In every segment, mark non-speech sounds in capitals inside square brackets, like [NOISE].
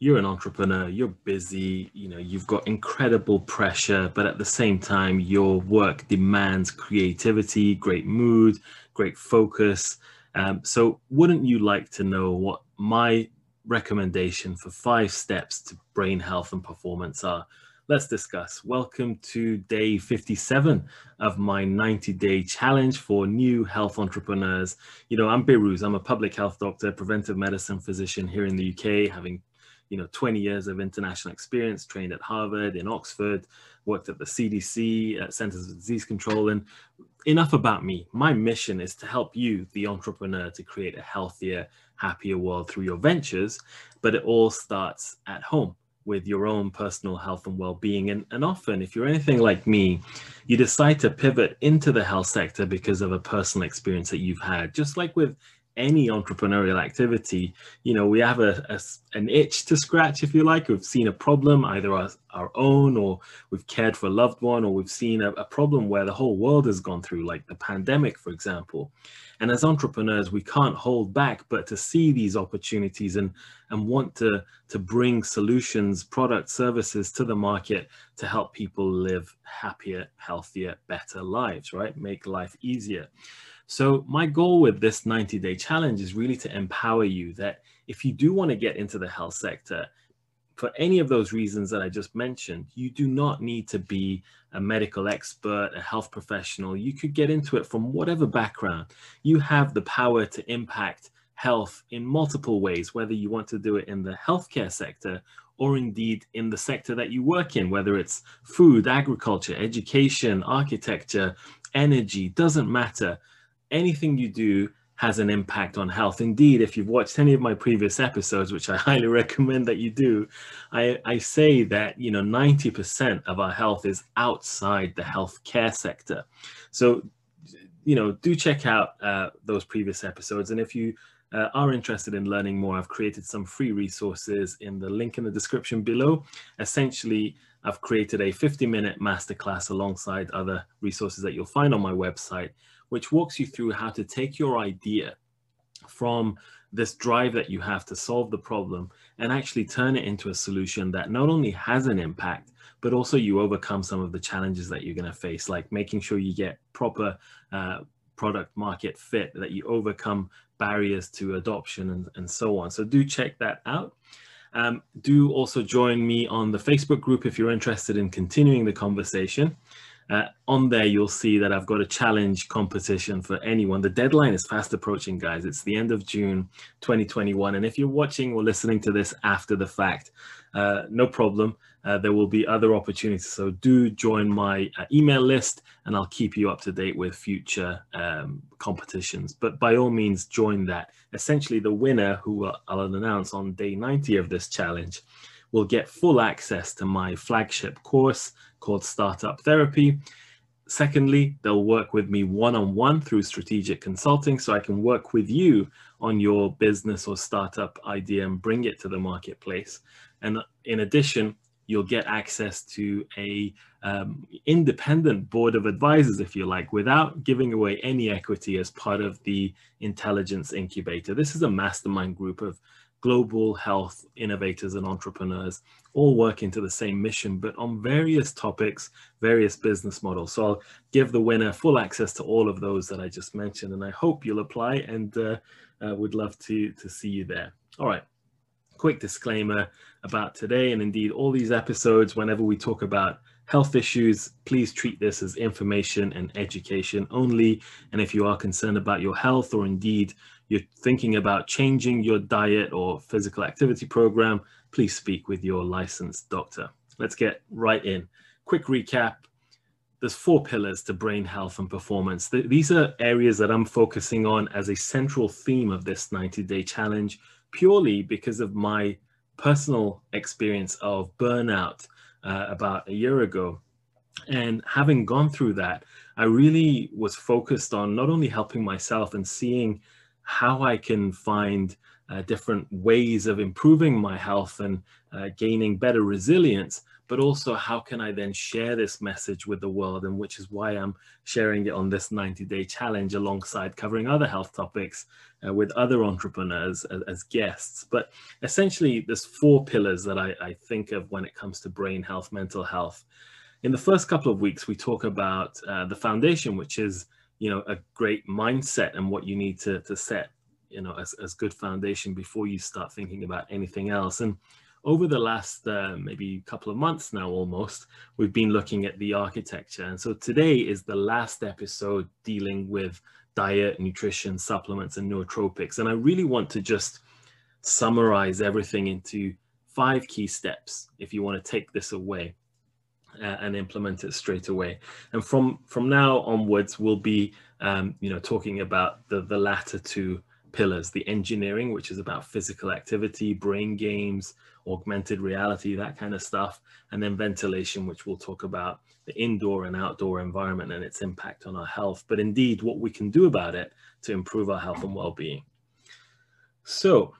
you're an entrepreneur, you're busy, you know, you've got incredible pressure, but at the same time, your work demands creativity, great mood, great focus. Um, so, wouldn't you like to know what my recommendation for five steps to brain health and performance are? Let's discuss. Welcome to day 57 of my 90 day challenge for new health entrepreneurs. You know, I'm Behrooz. I'm a public health doctor, preventive medicine physician here in the UK, having you know 20 years of international experience trained at harvard in oxford worked at the cdc at centers of disease control and enough about me. My mission is to help you the entrepreneur to create a healthier happier world through your ventures but it all starts at home with your own personal health and well-being. And, and often if you're anything like me you decide to pivot into the health sector because of a personal experience that you've had. Just like with any entrepreneurial activity, you know, we have a, a, an itch to scratch, if you like. We've seen a problem, either our, our own, or we've cared for a loved one, or we've seen a, a problem where the whole world has gone through, like the pandemic, for example. And as entrepreneurs, we can't hold back, but to see these opportunities and and want to to bring solutions, products, services to the market to help people live happier, healthier, better lives, right? Make life easier. So my goal with this 90 day challenge is really to empower you that if you do want to get into the health sector, for any of those reasons that I just mentioned, you do not need to be a medical expert, a health professional. You could get into it from whatever background. You have the power to impact health in multiple ways, whether you want to do it in the healthcare sector or indeed in the sector that you work in, whether it's food, agriculture, education, architecture, energy, doesn't matter anything you do has an impact on health. Indeed, if you've watched any of my previous episodes, which I [LAUGHS] highly recommend that you do, I, I say that you know 90% of our health is outside the healthcare sector. So, you know, do check out uh, those previous episodes, and if you uh, are interested in learning more, I've created some free resources in the link in the description below. Essentially, I've created a 50 minute masterclass alongside other resources that you'll find on my website which walks you through how to take your idea from this drive that you have to solve the problem and actually turn it into a solution that not only has an impact, but also you overcome some of the challenges that you're going to face, like making sure you get proper uh, product market fit, that you overcome barriers to adoption and, and so on. So do check that out. Um, do also join me on the Facebook group if you're interested in continuing the conversation. Uh, on there, you'll see that I've got a challenge competition for anyone. The deadline is fast approaching, guys. It's the end of June 2021. And if you're watching or listening to this after the fact, uh, no problem. Uh, there will be other opportunities. So do join my uh, email list and I'll keep you up to date with future um, competitions. But by all means, join that. Essentially, the winner who I'll announce on day 90 of this challenge will get full access to my flagship course called Startup Therapy. Secondly, they'll work with me one-on-one through strategic consulting so I can work with you on your business or startup idea and bring it to the marketplace. And in addition, you'll get access to a um, independent board of advisors, if you like, without giving away any equity as part of the intelligence incubator. This is a mastermind group of global health innovators and entrepreneurs all working to the same mission, but on various topics, various business models. So I'll give the winner full access to all of those that I just mentioned, and I hope you'll apply and uh, uh, would love to, to see you there. All right, quick disclaimer about today and indeed all these episodes, whenever we talk about health issues, please treat this as information and education only. And if you are concerned about your health or indeed you're thinking about changing your diet or physical activity program, please speak with your licensed doctor. Let's get right in. Quick recap. There's four pillars to brain health and performance. These are areas that I'm focusing on as a central theme of this 90 day challenge, purely because of my personal experience of burnout uh, about a year ago. And having gone through that, I really was focused on not only helping myself and seeing how I can find uh, different ways of improving my health and uh, gaining better resilience, but also how can I then share this message with the world? And which is why I'm sharing it on this 90 day challenge alongside covering other health topics uh, with other entrepreneurs as, as, guests. But essentially, there's four pillars that I, I think of when it comes to brain health, mental health. In the first couple of weeks, we talk about uh, the foundation, which is you know a great mindset and what you need to, to set you know as, as good foundation before you start thinking about anything else and over the last uh, maybe couple of months now almost we've been looking at the architecture. And so today is the last episode dealing with diet nutrition supplements and nootropics. And i really want to just summarize everything into five key steps if you want to take this away uh, and implement it straight away. And from from now onwards we'll be um, you know talking about the the latter two pillars the engineering which is about physical activity brain games augmented reality that kind of stuff and then ventilation which we'll talk about the indoor and outdoor environment and its impact on our health but indeed what we can do about it to improve our health and well-being. So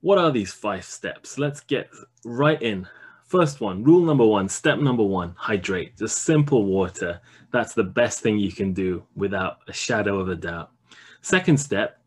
what are these five steps? Let's get right in. First one rule number one step number one hydrate. Just simple water. That's the best thing you can do without a shadow of a doubt. Second step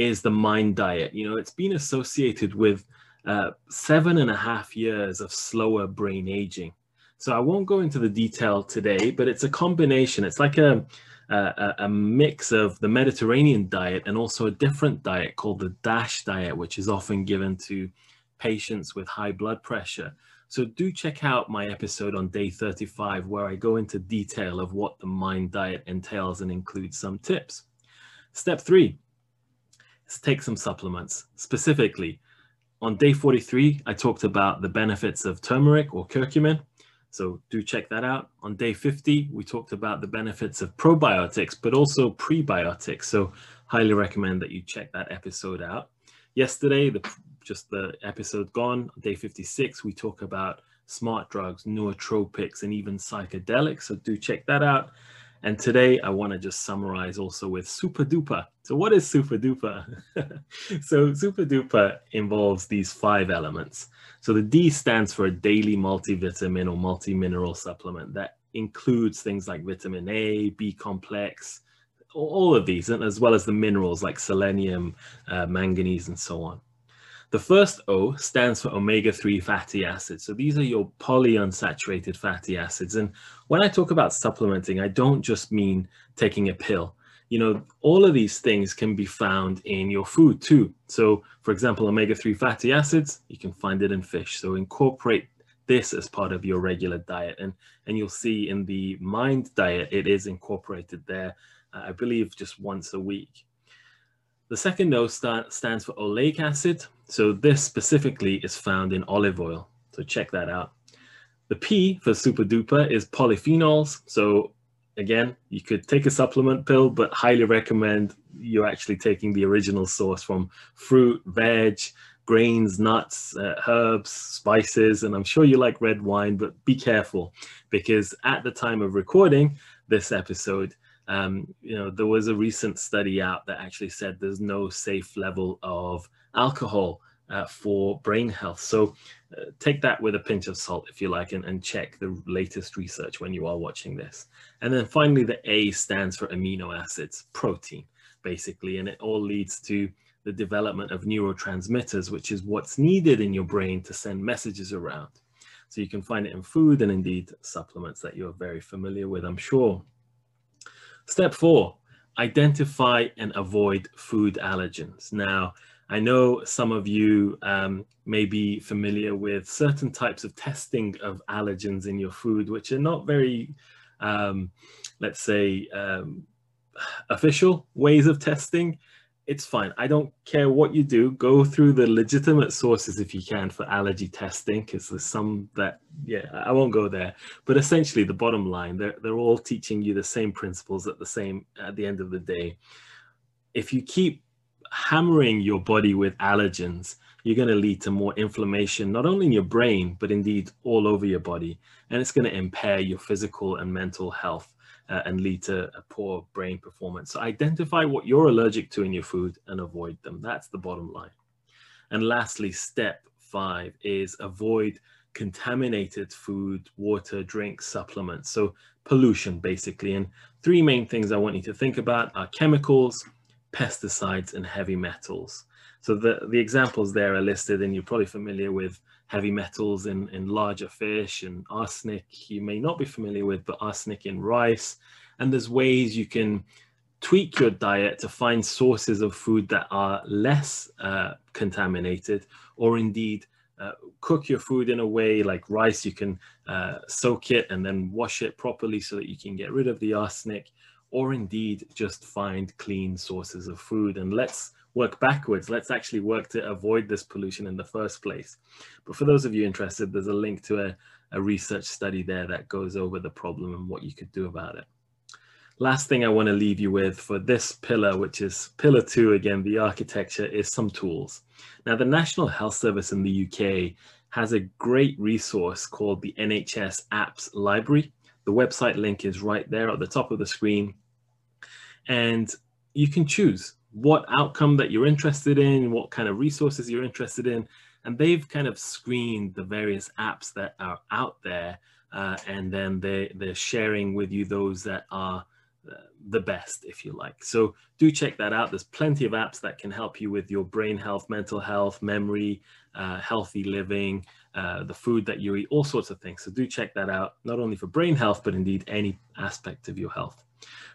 is the mind diet. You know, it's been associated with uh, seven and a half years of slower brain aging. So I won't go into the detail today, but it's a combination. It's like a, a, a mix of the Mediterranean diet and also a different diet called the DASH diet, which is often given to patients with high blood pressure. So do check out my episode on day 35 where I go into detail of what the mind diet entails and include some tips. Step three, take some supplements. Specifically, on day 43, I talked about the benefits of turmeric or curcumin. So do check that out. On day 50, we talked about the benefits of probiotics, but also prebiotics. So highly recommend that you check that episode out. Yesterday, the just the episode gone, day 56, we talk about smart drugs, nootropics, and even psychedelics. So do check that out. And today I want to just summarize also with super duper. So what is super duper? [LAUGHS] so super duper involves these five elements. So the D stands for a daily multivitamin or multi-mineral supplement that includes things like vitamin A, B complex, all of these, and as well as the minerals like selenium, uh, manganese, and so on. The first O stands for omega-3 fatty acids. So these are your polyunsaturated fatty acids. And when I talk about supplementing, I don't just mean taking a pill. You know, all of these things can be found in your food too. So for example, omega-3 fatty acids, you can find it in fish. So incorporate this as part of your regular diet. And, and you'll see in the mind diet, it is incorporated there, uh, I believe just once a week. The second O st stands for oleic acid. So this specifically is found in olive oil. So check that out. The P for super duper is polyphenols. So again, you could take a supplement pill, but highly recommend you actually taking the original source from fruit, veg, grains, nuts, uh, herbs, spices, and I'm sure you like red wine, but be careful because at the time of recording this episode, um, you know, there was a recent study out that actually said there's no safe level of alcohol uh, for brain health. So uh, take that with a pinch of salt, if you like, and, and check the latest research when you are watching this. And then finally, the A stands for amino acids, protein, basically, and it all leads to the development of neurotransmitters, which is what's needed in your brain to send messages around. So you can find it in food and indeed supplements that you're very familiar with, I'm sure. Step four, identify and avoid food allergens. Now, I know some of you um, may be familiar with certain types of testing of allergens in your food, which are not very, um, let's say, um, official ways of testing it's fine. I don't care what you do. Go through the legitimate sources if you can for allergy testing, because there's some that, yeah, I won't go there. But essentially, the bottom line, they're, they're all teaching you the same principles at the same, at the end of the day. If you keep hammering your body with allergens, you're going to lead to more inflammation, not only in your brain, but indeed all over your body. And it's going to impair your physical and mental health uh, and lead to a poor brain performance. So identify what you're allergic to in your food and avoid them. That's the bottom line. And lastly, step five is avoid contaminated food, water, drinks, supplements. So pollution basically. And three main things I want you to think about are chemicals, pesticides, and heavy metals. So the, the examples there are listed and you're probably familiar with heavy metals in, in larger fish and arsenic you may not be familiar with, but arsenic in rice. And there's ways you can tweak your diet to find sources of food that are less uh, contaminated or indeed uh, cook your food in a way like rice, you can uh, soak it and then wash it properly so that you can get rid of the arsenic, or indeed just find clean sources of food. And let's work backwards. Let's actually work to avoid this pollution in the first place. But for those of you interested, there's a link to a, a research study there that goes over the problem and what you could do about it. Last thing I want to leave you with for this pillar, which is pillar two again, the architecture, is some tools. Now, the National Health Service in the UK has a great resource called the NHS Apps Library. The website link is right there at the top of the screen. And you can choose what outcome that you're interested in, what kind of resources you're interested in. And they've kind of screened the various apps that are out there. Uh, and then they, they're sharing with you those that are the best, if you like. So do check that out. There's plenty of apps that can help you with your brain health, mental health, memory, uh, healthy living, uh, the food that you eat, all sorts of things. So do check that out, not only for brain health, but indeed any aspect of your health.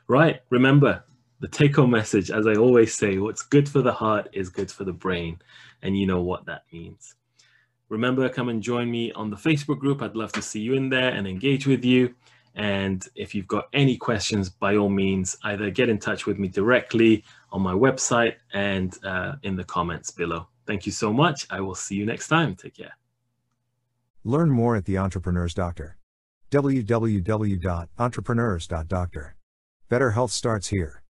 Right, remember the take home message, as I always say, what's good for the heart is good for the brain. And you know what that means. Remember, come and join me on the Facebook group. I'd love to see you in there and engage with you. And if you've got any questions, by all means, either get in touch with me directly on my website and uh, in the comments below. Thank you so much. I will see you next time. Take care. Learn more at The Entrepreneur's Doctor. www.entrepreneurs.doctor. Better health starts here.